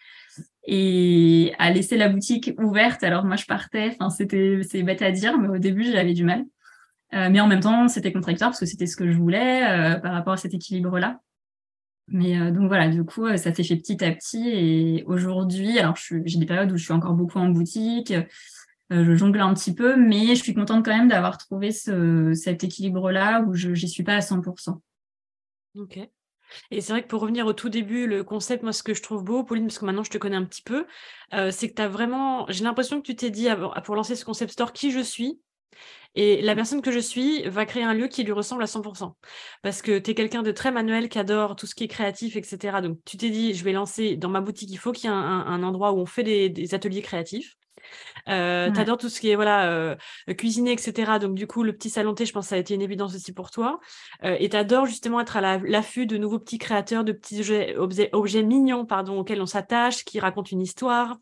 C: et à laisser la boutique ouverte. Alors moi, je partais. C'était, c'est bête à dire, mais au début, j'avais du mal. Euh, mais en même temps, c'était contradictoire parce que c'était ce que je voulais euh, par rapport à cet équilibre-là. Mais euh, donc voilà, du coup, euh, ça s'est fait petit à petit. Et aujourd'hui, alors j'ai des périodes où je suis encore beaucoup en boutique, euh, je jongle un petit peu, mais je suis contente quand même d'avoir trouvé ce, cet équilibre-là où je n'y suis pas à 100%.
B: Ok. Et c'est vrai que pour revenir au tout début, le concept, moi, ce que je trouve beau, Pauline, parce que maintenant je te connais un petit peu, c'est que tu as vraiment, j'ai l'impression que tu t'es dit, pour lancer ce concept store, qui je suis, et la personne que je suis va créer un lieu qui lui ressemble à 100%. Parce que tu es quelqu'un de très manuel, qui adore tout ce qui est créatif, etc. Donc tu t'es dit, je vais lancer dans ma boutique, il faut qu'il y ait un, endroit où on fait des, ateliers créatifs. Euh, tout ce qui est voilà euh, cuisiner, etc. Donc du coup, le petit salon thé, je pense, que ça a été une évidence aussi pour toi. Euh, et tu adores justement être à l'affût de nouveaux petits créateurs, de petits objets, objets, mignons, pardon, auxquels on s'attache, qui racontent une histoire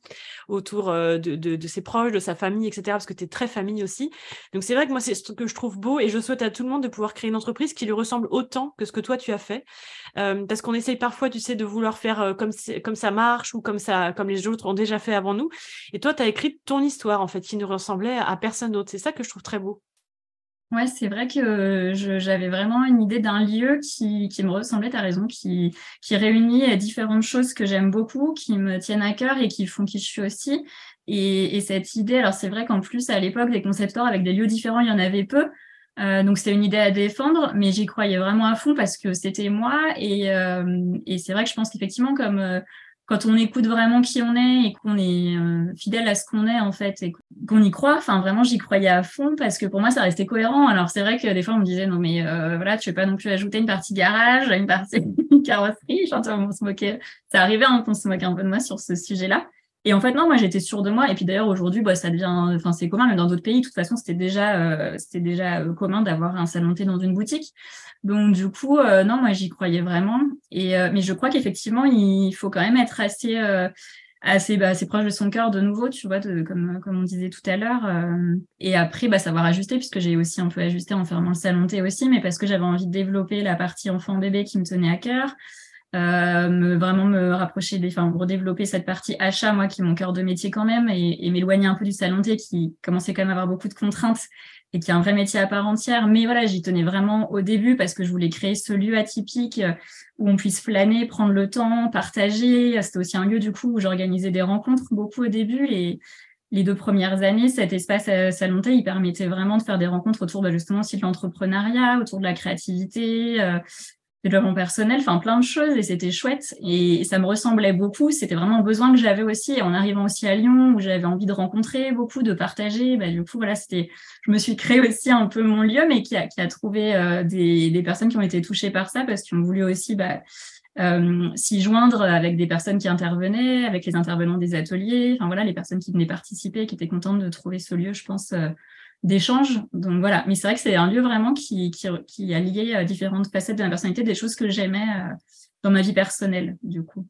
B: autour euh, de, de, de, ses proches, de sa famille, etc. Parce que tu es très famille aussi. Donc c'est vrai que moi, c'est ce que je trouve beau et je souhaite à tout le monde de pouvoir créer une entreprise qui lui ressemble autant que ce que toi tu as fait. parce qu'on essaye parfois, tu sais, de vouloir faire comme, comme ça marche ou comme, ça, comme les autres ont déjà fait avant nous. Et toi, tu as écrit ton histoire, en fait, qui ne ressemblait à personne d'autre. C'est ça que je trouve très beau.
C: Ouais, c'est vrai que j'avais vraiment une idée d'un lieu qui, qui, me ressemblait, tu as raison, qui, qui réunit différentes choses que j'aime beaucoup, qui me tiennent à cœur et qui font qui je suis aussi. Et, et cette idée, alors c'est vrai qu'en plus, à l'époque, des concept stores avec des lieux différents, il y en avait peu. Euh, donc c'était une idée à défendre, mais j'y croyais vraiment à fond parce que c'était moi. Et, euh, et c'est vrai que je pense qu'effectivement, comme euh, quand on écoute vraiment qui on est et qu'on est euh, fidèle à ce qu'on est en fait et qu'on y croit, enfin vraiment j'y croyais à fond parce que pour moi ça restait cohérent. Alors c'est vrai que des fois on me disait non mais euh, voilà tu veux pas non plus ajouter une partie garage, une partie carrosserie, j'entends on se moquait. Ça arrivait hein, qu'on se moque un peu de moi sur ce sujet-là. Et en fait, non, moi, j'étais sûre de moi. Et puis d'ailleurs, aujourd'hui, bah, ça devient, enfin, c'est commun, mais dans d'autres pays, de toute façon, c'était déjà, euh, c'était déjà euh, commun d'avoir un salon thé dans une boutique. Donc, du coup, euh, non, moi, j'y croyais vraiment. Et, mais je crois qu'effectivement, il faut quand même être assez, assez, bah, assez proche de son cœur de nouveau, tu vois, de, comme, comme on disait tout à l'heure. et après, bah, savoir ajuster, puisque j'ai aussi un peu ajusté en fermant le salon thé aussi, mais parce que j'avais envie de développer la partie enfant-bébé qui me tenait à cœur. Euh, me, vraiment me rapprocher enfin, redévelopper cette partie achat, moi, qui est mon cœur de métier quand même, et, m'éloigner un peu du salon qui commençait quand même à avoir beaucoup de contraintes et qui est un vrai métier à part entière. Mais voilà, j'y tenais vraiment au début parce que je voulais créer ce lieu atypique euh, où on puisse flâner, prendre le temps, partager. C'était aussi un lieu, du coup, où j'organisais des rencontres beaucoup au début. Les, les deux premières années, cet espace à Salon il permettait vraiment de faire des rencontres autour bah, justement aussi de l'entrepreneuriat, autour de la créativité, euh, développement personnel, enfin plein de choses et c'était chouette et ça me ressemblait beaucoup. C'était vraiment un besoin que j'avais aussi en arrivant aussi à Lyon où j'avais envie de rencontrer beaucoup, de partager. Bah, du coup voilà, c'était, je me suis créé aussi un peu mon lieu, mais qui a, qui a trouvé euh, des, des, personnes qui ont été touchées par ça parce qu'ils ont voulu aussi bah, euh, s'y joindre avec des personnes qui intervenaient, avec les intervenants des ateliers, enfin voilà, les personnes qui venaient participer, qui étaient contentes de trouver ce lieu, je pense. Euh, d'échange. Donc voilà, mais c'est vrai que c'est un lieu vraiment qui, qui, qui, a lié euh, différentes facettes de ma personnalité, des choses que j'aimais euh, dans ma vie personnelle, du coup.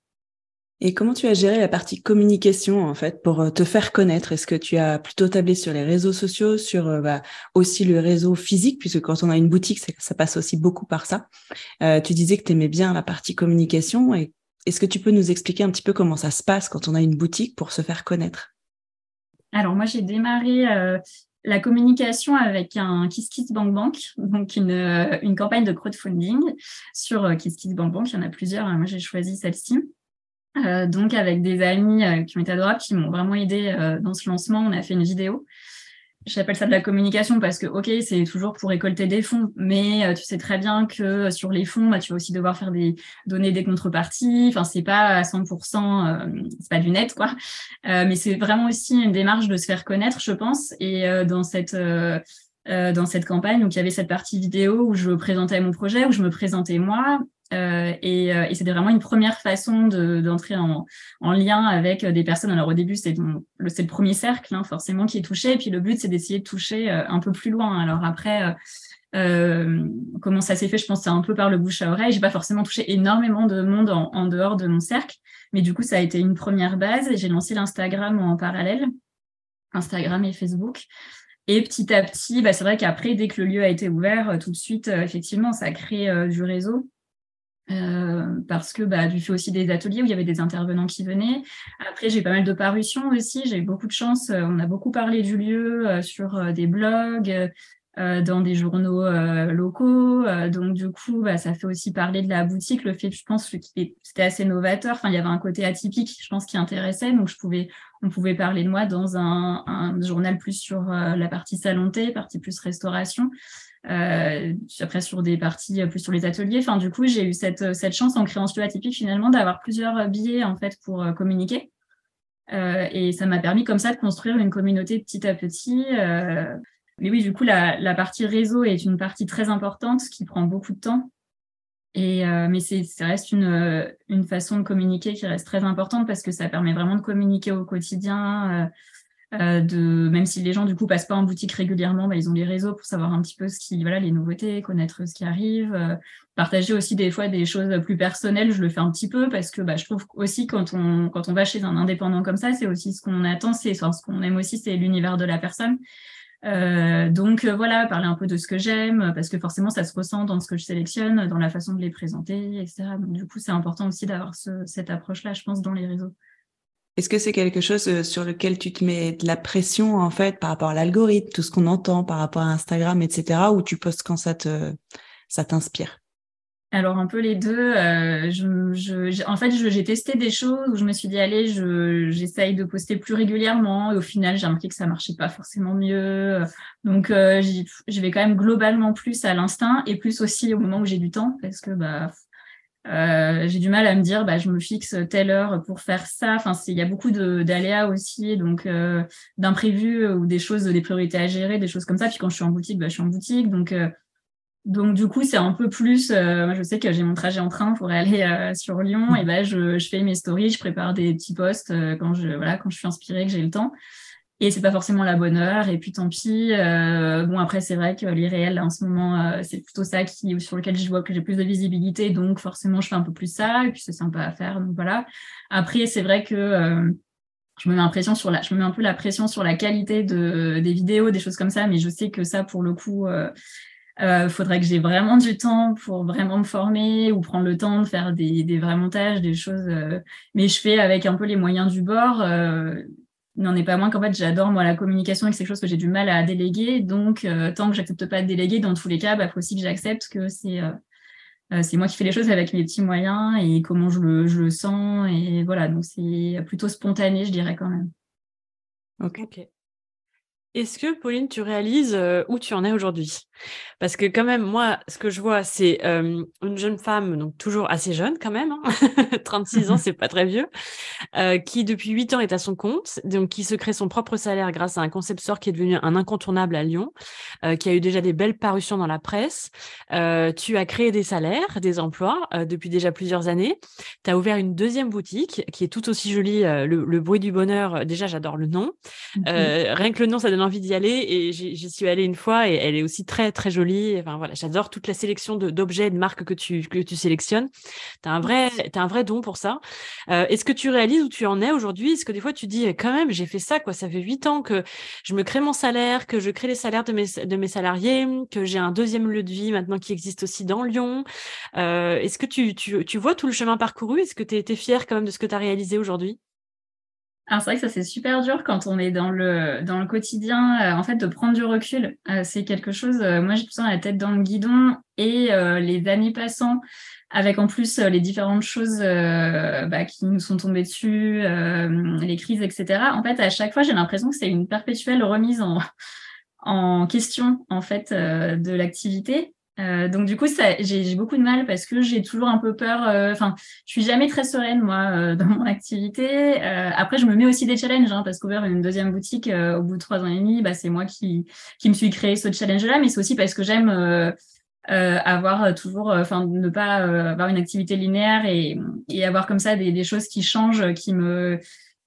A: Et comment tu as géré la partie communication en fait pour euh, te faire connaître? Est-ce que tu as plutôt tablé sur les réseaux sociaux, sur bah, aussi le réseau physique, puisque quand on a une boutique, ça passe aussi beaucoup par ça. Euh, tu disais que tu aimais bien la partie communication. Et est-ce que tu peux nous expliquer un petit peu comment ça se passe quand on a une boutique pour se faire connaître?
C: Alors moi j'ai démarré euh, la communication avec un Kiss Kiss Bank Bank, donc une, euh, une campagne de crowdfunding sur euh, Kiss Kiss Bank Bank. Il y en a plusieurs. Hein. Moi, j'ai choisi celle-ci. Euh, donc avec des amis qui ont été adorables, qui m'ont vraiment aidé dans ce lancement. On a fait une vidéo j'appelle ça de la communication parce que, ok, c'est toujours pour récolter des fonds, mais euh, tu sais très bien que euh, sur les fonds, bah, tu vas aussi devoir faire des, donner des contreparties. Enfin, c'est pas à 100%, euh, c'est pas du net, quoi. mais c'est vraiment aussi une démarche de se faire connaître, je pense. Et dans cette, dans cette campagne, donc il y avait cette partie vidéo où je présentais mon projet, où je me présentais moi, euh, et, euh, et c'était vraiment une première façon d'entrer en, en, lien avec des personnes. Alors au début, c'est le, le premier cercle hein, forcément qui est touché, et puis le but c'est d'essayer de toucher euh, un peu plus loin. Alors après, euh, comment ça s'est fait Je pense c'est un peu par le bouche à oreille. J'ai pas forcément touché énormément de monde en, en, dehors de mon cercle, mais du coup ça a été une première base. J'ai lancé l'Instagram en parallèle, Instagram et Facebook. Et petit à petit, bah, c'est vrai qu'après, dès que le lieu a été ouvert, tout de suite, effectivement, ça a créé du réseau. Euh, parce que bah, du fait aussi des ateliers où il y avait des intervenants qui venaient. Après, j'ai pas mal de parutions aussi. J'ai eu beaucoup de chance. Euh, on a beaucoup parlé du lieu euh, sur des blogs, dans des journaux locaux. donc, du coup, bah, ça fait aussi parler de la boutique. Le fait, je pense, que c'était assez novateur. Enfin, il y avait un côté atypique, je pense, qui intéressait. Donc, je pouvais, on pouvait parler de moi dans un, un journal plus sur la partie salon partie plus restauration. Euh, après sur des parties euh, plus sur les ateliers. Enfin, du coup, j'ai eu cette, cette chance en créant ce atypique finalement d'avoir plusieurs billets en fait pour euh, communiquer. Euh, et ça m'a permis comme ça de construire une communauté petit à petit. Euh, mais oui, du coup, la, la, partie réseau est une partie très importante qui prend beaucoup de temps. Et, mais c'est, ça reste une, une façon de communiquer qui reste très importante parce que ça permet vraiment de communiquer au quotidien de même si les gens du coup passent pas en boutique régulièrement, bah, ils ont les réseaux pour savoir un petit peu ce qui voilà les nouveautés, connaître ce qui arrive, partager aussi des fois des choses plus personnelles. Je le fais un petit peu parce que bah, je trouve aussi quand on quand on va chez un indépendant comme ça, c'est aussi ce qu'on attend, c'est ce qu'on aime aussi, c'est l'univers de la personne. Euh, donc euh, voilà, parler un peu de ce que j'aime, parce que forcément ça se ressent dans ce que je sélectionne, dans la façon de les présenter, etc. Donc, du coup, c'est important aussi d'avoir cette approche-là, je pense, dans les réseaux.
A: Est-ce que c'est quelque chose euh, sur lequel tu te mets de la pression en fait par rapport à l'algorithme, tout ce qu'on entend par rapport à Instagram, etc. ou tu postes quand ça te ça t'inspire?
C: Alors un peu les deux. Euh, je, en fait, j'ai testé des choses où je me suis dit allez, j'essaye de poster plus régulièrement et au final j'ai remarqué que ça marchait pas forcément mieux. Donc euh, je vais quand même globalement plus à l'instinct et plus aussi au moment où j'ai du temps parce que bah euh, j'ai du mal à me dire bah je me fixe telle heure pour faire ça. Enfin il y a beaucoup d'aléas aussi donc euh, d'imprévus ou des choses, des priorités à gérer, des choses comme ça. Puis quand je suis en boutique, bah je suis en boutique donc donc du coup, c'est un peu plus. Euh, moi, je sais que j'ai mon trajet en train pour aller euh, sur Lyon, et ben je, je, fais mes stories, je prépare des petits posts euh, quand je voilà quand je suis inspirée, que j'ai le temps. Et c'est pas forcément la bonne heure, et puis tant pis. bon après, c'est vrai que l'irréel en ce moment, c'est plutôt ça qui sur lequel je vois que j'ai plus de visibilité, donc forcément, je fais un peu plus ça, et puis c'est sympa à faire. Donc voilà. Après, c'est vrai que je me mets l'impression sur la, je me mets un peu la pression sur la qualité de, des vidéos, des choses comme ça, mais je sais que ça, pour le coup, euh, faudrait que j'ai vraiment du temps pour vraiment me former ou prendre le temps de faire des, des vrais montages, des choses. Euh, mais je fais avec un peu les moyens du bord. Euh, n'en est pas moins qu'en fait j'adore moi la communication et que c'est quelque chose que j'ai du mal à déléguer. Donc euh, tant que j'accepte pas de déléguer, dans tous les cas, bah faut aussi que j'accepte que c'est euh, c'est moi qui fais les choses avec mes petits moyens et comment je le, je le sens et voilà donc c'est plutôt spontané je dirais quand même.
B: Ok. okay. Est-ce que, Pauline, tu réalises euh, où tu en es aujourd'hui? Parce que quand même, moi, ce que je vois, c'est euh, une jeune femme, donc toujours assez jeune quand même, 36 hein. ans, c'est pas très vieux, euh, qui depuis 8 ans est à son compte, donc qui se crée son propre salaire grâce à un concept store qui est devenu un incontournable à Lyon, qui a eu déjà des belles parutions dans la presse. tu as créé des salaires, des emplois depuis déjà plusieurs années. Tu as ouvert une deuxième boutique qui est tout aussi jolie, le, bruit du bonheur. Déjà, j'adore le nom. Mmh rien que le nom, ça donne envie d'y aller et j'y suis allée une fois et elle est aussi très très jolie. Enfin voilà, j'adore toute la sélection d'objets et de marques que tu que tu sélectionnes. Tu as un vrai as un vrai don pour ça. Euh, est-ce que tu réalises où tu en es aujourd'hui? Est-ce que des fois tu dis quand même j'ai fait ça quoi, ça fait huit ans que je me crée mon salaire, que je crée les salaires de mes de mes salariés, que j'ai un deuxième lieu de vie maintenant qui existe aussi dans Lyon. Euh, est-ce que tu, tu, tu vois tout le chemin parcouru? Est-ce que tu es, fier quand même de ce que tu as réalisé aujourd'hui?
C: Alors c'est vrai que ça c'est super dur quand on est dans le dans le quotidien. Euh, en fait, de prendre du recul, euh, c'est quelque chose. Euh, moi, j'ai tout la tête dans le guidon et les années passant, avec en plus les différentes choses bah, qui nous sont tombées dessus, les crises, etc. En fait, à chaque fois, j'ai l'impression que c'est une perpétuelle remise en en question en fait de l'activité euh, donc du coup, j'ai beaucoup de mal parce que j'ai toujours un peu peur. Euh, enfin, je suis jamais très sereine moi euh, dans mon activité. après, je me mets aussi des challenges hein, parce qu'ouvrir une deuxième boutique au bout de trois ans et demi, bah, c'est moi qui qui me suis créé ce challenge-là, mais c'est aussi parce que j'aime avoir toujours, enfin, ne pas avoir une activité linéaire et, et avoir comme ça des, des, choses qui changent, qui me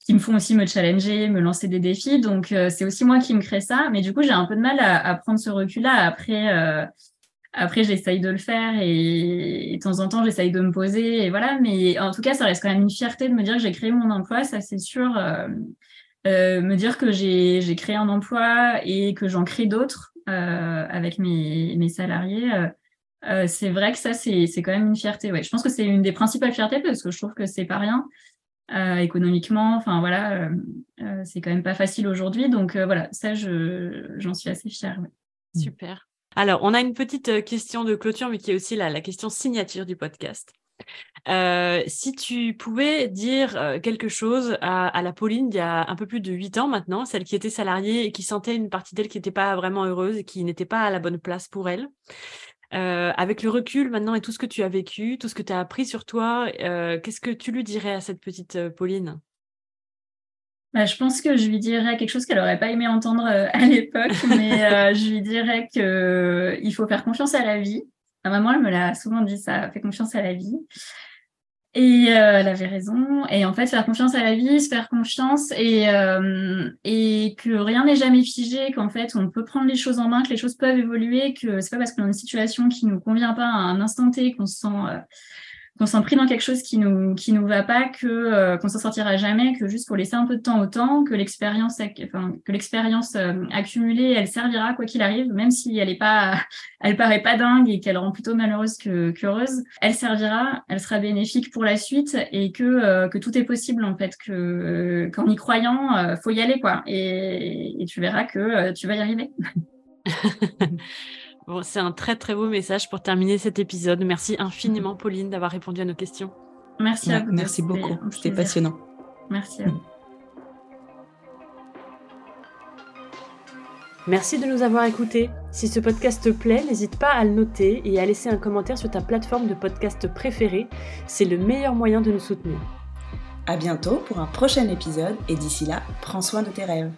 C: qui me font aussi me challenger, me lancer des défis. Donc c'est aussi moi qui me crée ça, mais du coup j'ai un peu de mal à, à prendre ce recul-là après après, j'essaye de le faire et, de temps en temps, j'essaye de me poser et voilà. Mais en tout cas, ça reste quand même une fierté de me dire que j'ai créé mon emploi, ça c'est sûr. Euh, euh, me dire que j'ai créé un emploi et que j'en crée d'autres euh, avec mes, mes salariés, c'est vrai que ça, c'est quand même une fierté. Ouais. Je pense que c'est une des principales fiertés parce que je trouve que c'est pas rien. économiquement, enfin voilà, c'est quand même pas facile aujourd'hui. Donc voilà, ça, j'en suis assez fière.
B: Super. Alors, on a une petite euh, question de clôture, mais qui est aussi la, question signature du podcast. Euh, si tu pouvais dire euh, quelque chose à, la Pauline il y a un peu plus de huit ans maintenant, celle qui était salariée et qui sentait une partie d'elle qui n'était pas vraiment heureuse et qui n'était pas à la bonne place pour elle, avec le recul maintenant et tout ce que tu as vécu, tout ce que tu as appris sur toi, qu'est-ce que tu lui dirais à cette petite Pauline?
C: Bah, je pense que je lui dirais quelque chose qu'elle n'aurait pas aimé entendre euh, à l'époque, mais euh, je lui dirais que euh, il faut faire confiance à la vie. Ma maman, elle me l'a souvent dit ça, fait confiance à la vie. Et elle avait raison. Et en fait, faire confiance à la vie, se faire confiance et, et que rien n'est jamais figé, qu'en fait, on peut prendre les choses en main, que les choses peuvent évoluer, que c'est pas parce qu'on a une situation qui nous convient pas à un instant T qu'on se sent qu'on s'en prie dans quelque chose qui nous qui nous va pas, que euh, qu'on s'en sortira jamais, que juste faut laisser un peu de temps au temps, que l'expérience enfin, que l'expérience euh, accumulée, elle servira quoi qu'il arrive, même si elle est pas elle paraît pas dingue et qu'elle rend plutôt malheureuse que qu'heureuse, elle servira, elle sera bénéfique pour la suite et que euh, que tout est possible en fait, que qu'en y croyant, faut y aller quoi et, et tu verras que tu vas y arriver.
B: c'est un très très beau message pour terminer cet épisode. Merci infiniment, Pauline, d'avoir répondu à nos questions.
C: Merci à vous.
A: Merci beaucoup. C'était passionnant.
C: Merci à vous.
B: Merci de nous avoir écoutés. Si ce podcast te plaît, n'hésite pas à le noter et à laisser un commentaire sur ta plateforme de podcast préférée. C'est le meilleur moyen de nous soutenir.
A: À bientôt pour un prochain épisode et d'ici là, prends soin de tes rêves.